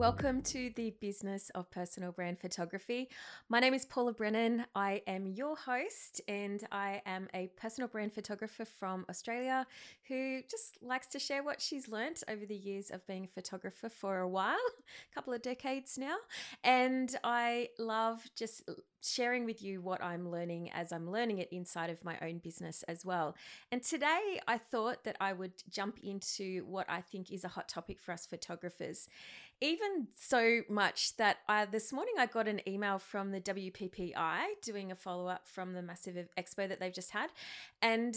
welcome to the business of personal brand photography. My name is Paula Brennan. I am your host, and I am a personal brand photographer from Australia who just likes to share what she's learnt over the years of being a photographer for a while, a couple of decades now. And I love just sharing with you what I'm learning as I'm learning it inside of my own business as well. And today I thought that I would jump into what I think is a hot topic for us photographers. Even so much that I, this morning I got an email from the WPPI doing a follow up from the massive expo that they've just had. And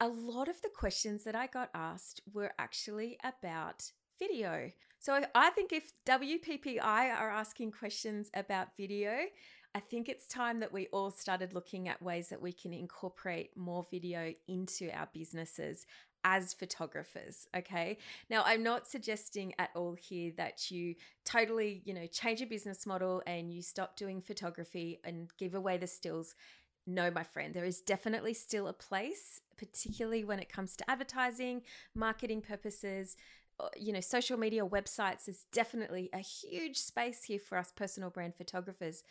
a lot of the questions that I got asked were actually about video. So I think if WPPI are asking questions about video, I think it's time that we all started looking at ways that we can incorporate more video into our businesses as photographers okay? Now i'm not suggesting at all here that you totally you know change your business model and you stop doing photography and give away the stills. No my friend there is definitely still a place particularly when it comes to advertising marketing purposes uh, you know social media websites is definitely a huge space here for us personal brand photographers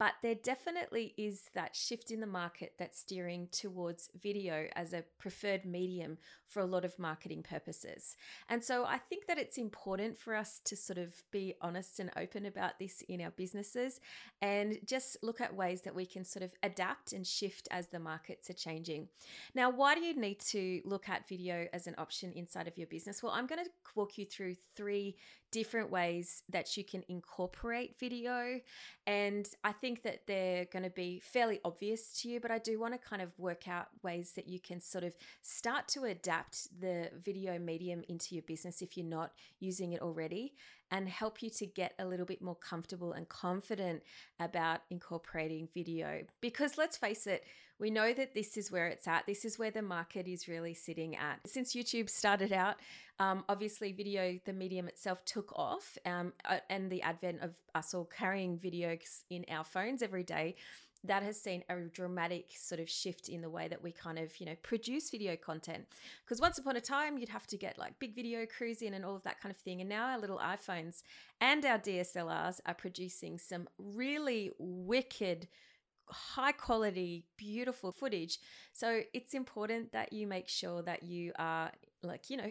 but there definitely is that shift in the market that's steering towards video as a preferred medium for a lot of marketing purposes. And so I think that it's important for us to sort of be honest and open about this in our businesses and just look at ways that we can sort of adapt and shift as the markets are changing. Now, why do you need to look at video as an option inside of your business? Well, I'm going to walk you through three different ways that you can incorporate video. And I think that they're going to be fairly obvious to you, but I do want to kind of work out ways that you can sort of start to adapt the video medium into your business if you're not using it already and help you to get a little bit more comfortable and confident about incorporating video. Because let's face it, we know that this is where it's at. This is where the market is really sitting at. Since YouTube started out, um, obviously, video, the medium itself took off, um, and the advent of us all carrying videos in our phones every day that has seen a dramatic sort of shift in the way that we kind of you know produce video content because once upon a time you'd have to get like big video crews in and all of that kind of thing and now our little iphones and our dslrs are producing some really wicked high quality, beautiful footage. So it's important that you make sure that you are like, you know,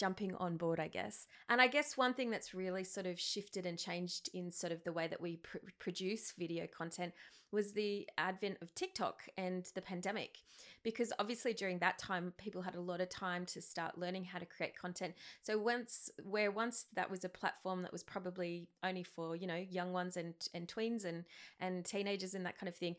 jumping on board, I guess. And I guess one thing that's really sort of shifted and changed in sort of the way that we pr- produce video content was the advent of TikTok and the pandemic. Because obviously during that time, people had a lot of time to start learning how to create content. So once, where once that was a platform that was probably only for, you know, young ones and, and tweens and, and teenagers and that kind of thing,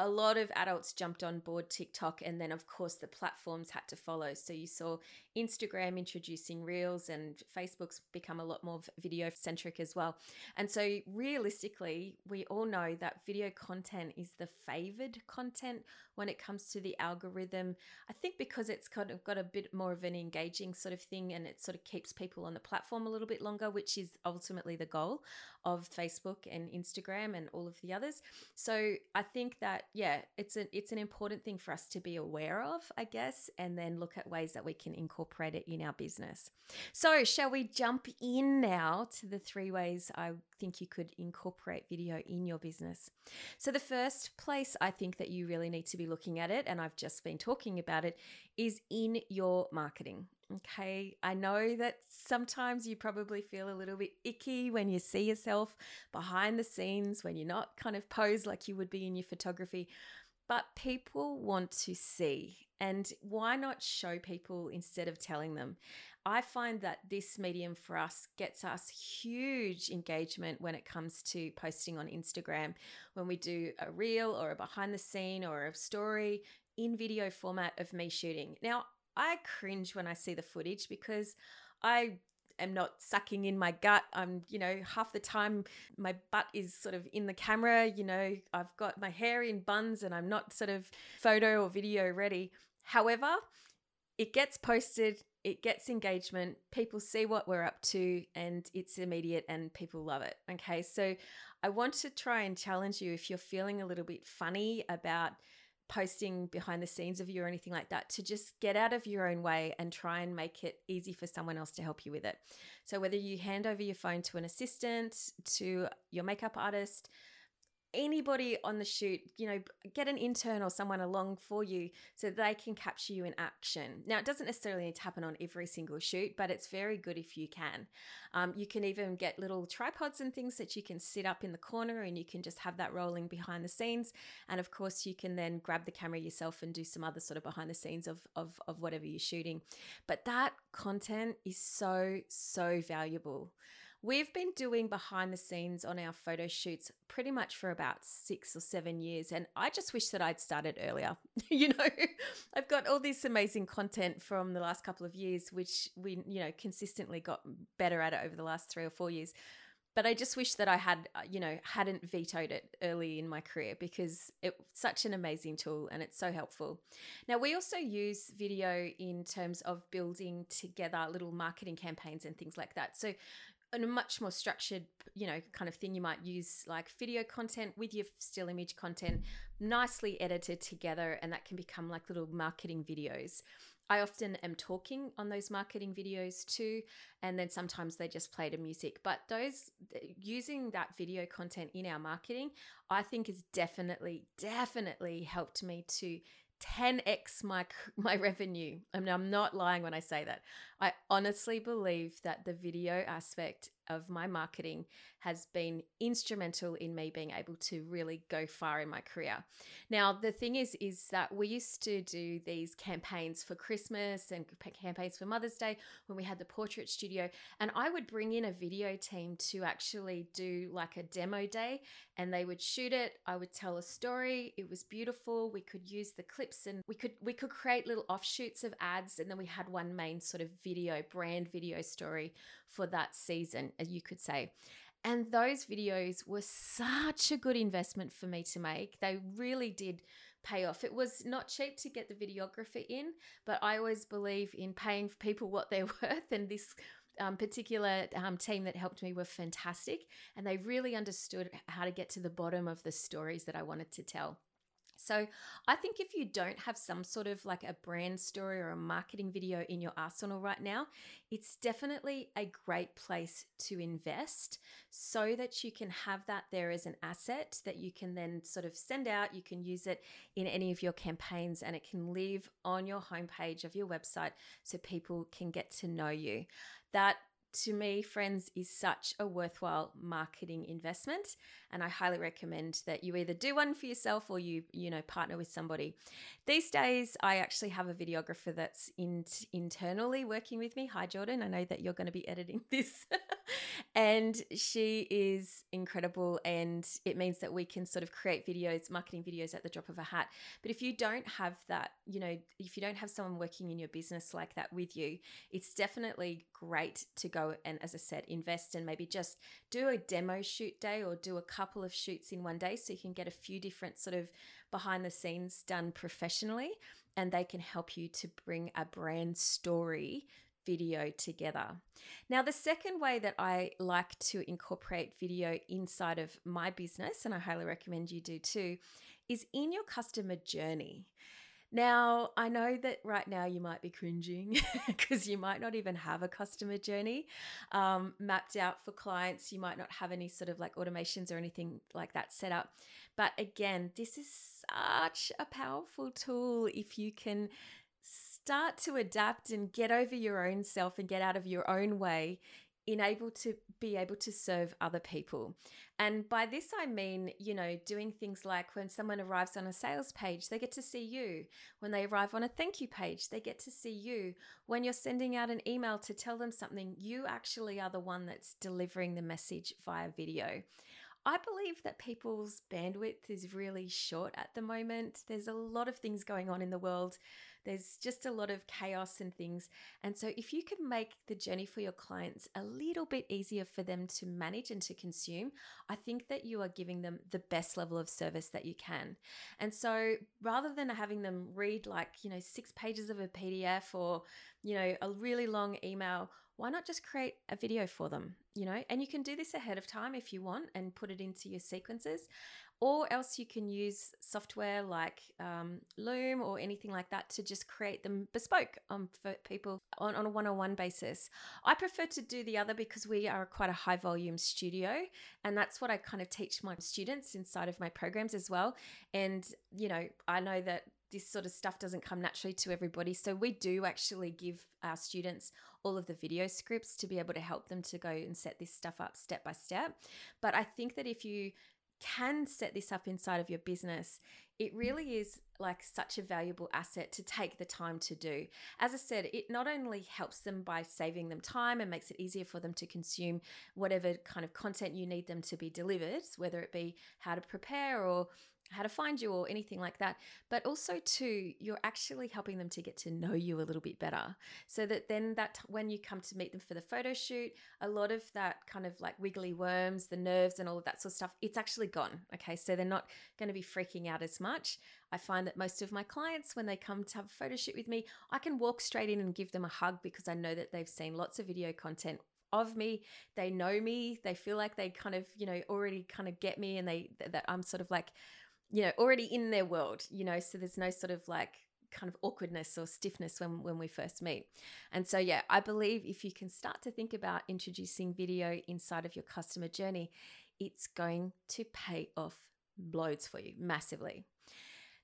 a lot of adults jumped on board TikTok, and then, of course, the platforms had to follow. So you saw Instagram introducing Reels, and Facebook's become a lot more video centric as well. And so, realistically, we all know that video content is the favored content when it comes to the algorithm. I think because it's kind of got a bit more of an engaging sort of thing and it sort of keeps people on the platform a little bit longer, which is ultimately the goal of Facebook and Instagram and all of the others. So I think that yeah, it's an it's an important thing for us to be aware of, I guess, and then look at ways that we can incorporate it in our business. So, shall we jump in now to the three ways I think you could incorporate video in your business? So, the first place I think that you really need to be looking at it, and I've just been talking about it, is in your marketing. Okay, I know that sometimes you probably feel a little bit icky when you see yourself behind the scenes, when you're not kind of posed like you would be in your photography, but people want to see. And why not show people instead of telling them? I find that this medium for us gets us huge engagement when it comes to posting on Instagram. When we do a reel or a behind the scene or a story in video format of me shooting. Now, I cringe when I see the footage because I am not sucking in my gut. I'm, you know, half the time my butt is sort of in the camera. You know, I've got my hair in buns and I'm not sort of photo or video ready. However, it gets posted, it gets engagement, people see what we're up to, and it's immediate and people love it. Okay, so I want to try and challenge you if you're feeling a little bit funny about posting behind the scenes of you or anything like that to just get out of your own way and try and make it easy for someone else to help you with it. So whether you hand over your phone to an assistant, to your makeup artist, anybody on the shoot, you know, get an intern or someone along for you so they can capture you in action. Now, it doesn't necessarily need to happen on every single shoot, but it's very good if you can. Um, you can even get little tripods and things that you can sit up in the corner and you can just have that rolling behind the scenes. And of course, you can then grab the camera yourself and do some other sort of behind the scenes of, of, of whatever you're shooting. But that content is so, so valuable. We've been doing behind the scenes on our photo shoots pretty much for about six or seven years. And I just wish that I'd started earlier. you know, I've got all this amazing content from the last couple of years, which we, you know, consistently got better at it over the last three or four years. But I just wish that I had, uh, you know, hadn't vetoed it early in my career because it's such an amazing tool and it's so helpful. Now, we also use video in terms of building together little marketing campaigns and things like that. So, a much more structured, you know, kind of thing, you might use like video content with your still image content, nicely edited together, and that can become like little marketing videos. I often am talking on those marketing videos too, and then sometimes they just play to music. But those using that video content in our marketing, I think has definitely, definitely helped me to 10x my my revenue. I mean, I'm not lying when I say that. I honestly believe that the video aspect of my marketing has been instrumental in me being able to really go far in my career. Now, the thing is is that we used to do these campaigns for Christmas and campaigns for Mother's Day when we had the portrait studio and I would bring in a video team to actually do like a demo day and they would shoot it. I would tell a story. It was beautiful. We could use the clips and we could we could create little offshoots of ads and then we had one main sort of video brand video story for that season, as you could say. And those videos were such a good investment for me to make. They really did pay off. It was not cheap to get the videographer in, but I always believe in paying people what they're worth. And this um, particular um, team that helped me were fantastic. And they really understood how to get to the bottom of the stories that I wanted to tell. So I think if you don't have some sort of like a brand story or a marketing video in your arsenal right now, it's definitely a great place to invest so that you can have that there as an asset that you can then sort of send out. You can use it in any of your campaigns and it can live on your homepage of your website so people can get to know you. That to me, friends, is such a worthwhile marketing investment. And I highly recommend that you either do one for yourself or you, you know, partner with somebody. These days, I actually have a videographer that's in, internally working with me. Hi, Jordan. I know that you're going to be editing this. and she is incredible. And it means that we can sort of create videos, marketing videos at the drop of a hat. But if you don't have that, you know, if you don't have someone working in your business like that with you, it's definitely great to go go and, as I said, invest and maybe just do a demo shoot day or do a couple of shoots in one day so you can get a few different sort of behind the scenes done professionally and they can help you to bring a brand story video together. Now, the second way that I like to incorporate video inside of my business, and I highly recommend you do too, is in your customer journey. Now, I know that right now you might be cringing because you might not even have a customer journey um, mapped out for clients. You might not have any sort of like automations or anything like that set up. But again, this is such a powerful tool if you can start to adapt and get over your own self and get out of your own way in able to be able to serve other people. And by this, I mean, you know, doing things like when someone arrives on a sales page, they get to see you. When they arrive on a thank you page, they get to see you. When you're sending out an email to tell them something, you actually are the one that's delivering the message via video. I believe that people's bandwidth is really short at the moment. There's a lot of things going on in the world there's just a lot of chaos and things. And so, if you can make the journey for your clients a little bit easier for them to manage and to consume, I think that you are giving them the best level of service that you can. And so, rather than having them read like, you know, six pages of a PDF or, you know, a really long email, why not just create a video for them? You know, and you can do this ahead of time if you want and put it into your sequences or else you can use software like um, Loom or anything like that to just create them bespoke um, for people on, on a one on one basis. I prefer to do the other because we are quite a high volume studio, and that's what I kind of teach my students inside of my programs as well. And, you know, I know that this sort of stuff doesn't come naturally to everybody. So we do actually give our students all of the video scripts to be able to help them to go and set this stuff up step by step. But I think that if you can set this up inside of your business, it really is like such a valuable asset to take the time to do. As I said, it not only helps them by saving them time and makes it easier for them to consume whatever kind of content you need them to be delivered, whether it be how to prepare or how to find you or anything like that. But also too, you're actually helping them to get to know you a little bit better. So that then that when you come to meet them for the photo shoot, a lot of that kind of like wiggly worms, the nerves and all of that sort of stuff, it's actually gone. Okay. So they're not going to be freaking out as much. I find that most of my clients, when they come to have a photo shoot with me, I can walk straight in and give them a hug because I know that they've seen lots of video content of me they know me they feel like they kind of you know already kind of get me and they that i'm sort of like you know, already in their world, you know, so there's no sort of like kind of awkwardness or stiffness when when we first meet. And so yeah, I believe if you can start to think about introducing video inside of your customer journey, it's going to pay off loads for you massively.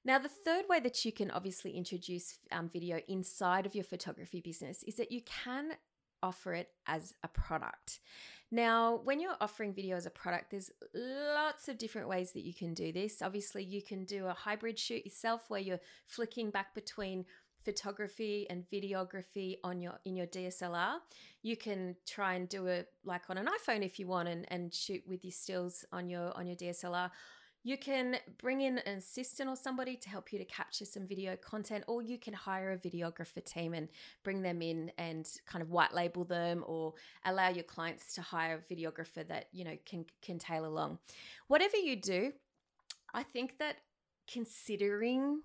Now, the third way that you can obviously introduce um, video inside of your photography business is that you can offer it as a product. Now, when you're offering video as a product, there's lots of different ways that you can do this. Obviously, you can do a hybrid shoot yourself where you're flicking back between photography and videography on your in your DSLR. You can try and do it like on an iPhone if you want and, and shoot with your stills on your on your DSLR you can bring in an assistant or somebody to help you to capture some video content, or you can hire a videographer team and bring them in and kind of white label them or allow your clients to hire a videographer that, you know, can can tail along. Whatever you do, I think that considering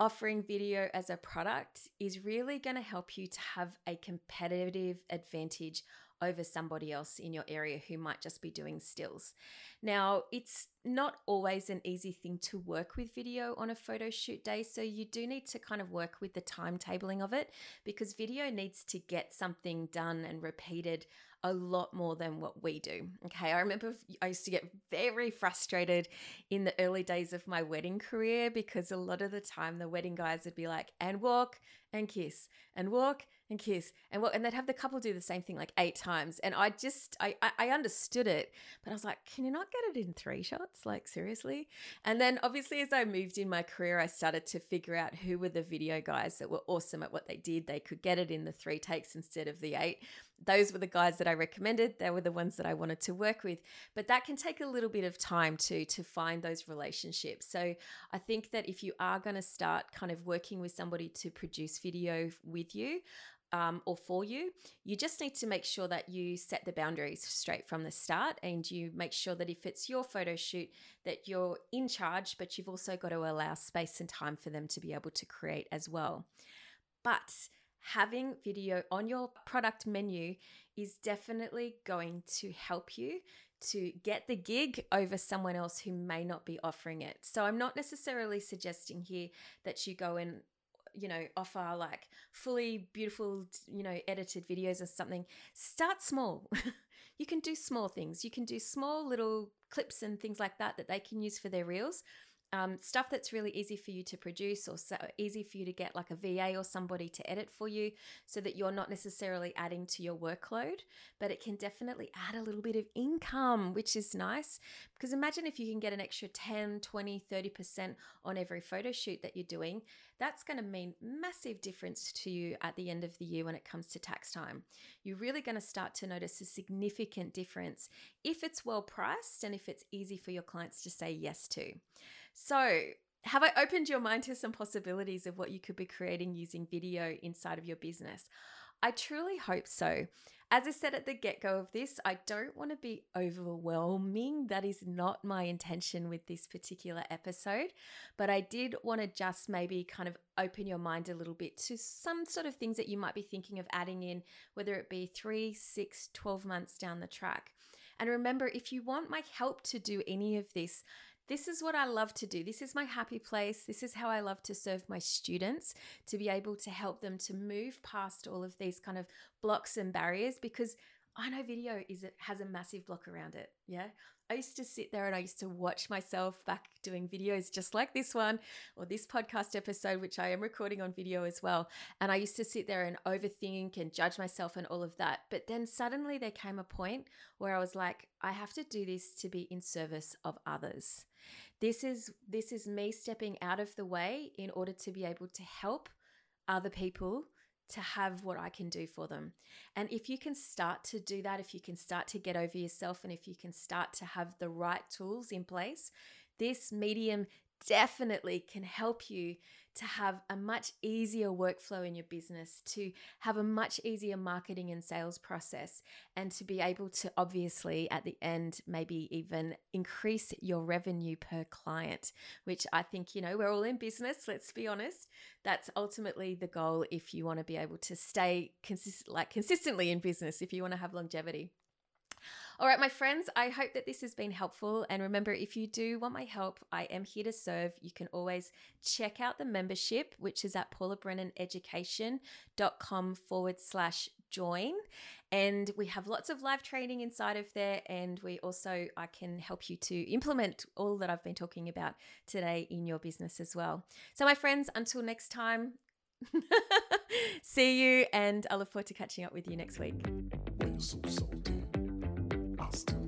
offering video as a product is really going to help you to have a competitive advantage over somebody else in your area who might just be doing stills. Now, it's not always an easy thing to work with video on a photo shoot day, so you do need to kind of work with the timetabling of it because video needs to get something done and repeated a lot more than what we do. Okay, I remember I used to get very frustrated in the early days of my wedding career because a lot of the time the wedding guys would be like, and walk and kiss, and walk and kiss. And what and they'd have the couple do the same thing like eight times. And i just I, I understood it but i was like can you not get it in three shots? Like seriously? And then obviously as i moved in my career i started to figure out who were the video guys that were awesome at what they did. They could get it in the three takes instead of the eight those were the guys that i recommended they were the ones that i wanted to work with but that can take a little bit of time to to find those relationships so i think that if you are going to start kind of working with somebody to produce video with you um, or for you. You just need to make sure that you set the boundaries straight from the start and you make sure that if it's your photo shoot, that you're in charge, but you've also got to allow space and time for them to be able to create as well. But having video on your product menu is definitely going to help you to get the gig over someone else who may not be offering it. So I'm not necessarily suggesting here that you go and you know, offer like fully beautiful, you know, edited videos or something, start small. you can do small things. You can do small little clips and things like that that they can use for their reels um, stuff that's really easy for you to produce or so easy for you to get like a VA or somebody to edit for you so that you're not necessarily adding to your workload, but it can definitely add a little bit of income, which is nice. Because imagine if you can get an extra 10, 20, 30% on every photo shoot that you're doing, that's going to mean massive difference to you at the end of the year when it comes to tax time. You're really going to start to notice a significant difference if it's well priced and if it's easy for your clients to say yes to. So, have I opened your mind to some possibilities of what you could be creating using video inside of your business? I truly hope so. As I said at the get go of this, I don't want to be overwhelming. That is not my intention with this particular episode. But I did want to just maybe kind of open your mind a little bit to some sort of things that you might be thinking of adding in, whether it be three, six, 12 months down the track. And remember, if you want my help to do any of this, this is what I love to do. This is my happy place. This is how I love to serve my students to be able to help them to move past all of these kind of blocks and barriers because I know video is it has a massive block around it. Yeah. I used to sit there and I used to watch myself back doing videos just like this one or this podcast episode, which I am recording on video as well. And I used to sit there and overthink and judge myself and all of that. But then suddenly there came a point where I was like, I have to do this to be in service of others. This is this is me stepping out of the way in order to be able to help other people to have what I can do for them. And if you can start to do that, if you can start to get over yourself, and if you can start to have the right tools in place, this medium definitely can help you to have a much easier workflow in your business, to have a much easier marketing and sales process, and to be able to obviously at the end maybe even increase your revenue per client, which I think, you know, we're all in business, let's be honest. That's ultimately the goal if you want to be able to stay consist- like consistently in business, if you want to have longevity. All right, my friends, I hope that this has been helpful. And remember, if you do want my help, I am here to serve. You can always check out the membership, which is at paulabrennaneducation.com forward slash join. And we have lots of live training inside of there. And we also, I can help you to implement all that I've been talking about today in your business as well. So, my friends, until next time, see you. And I look forward to catching up with you next week. We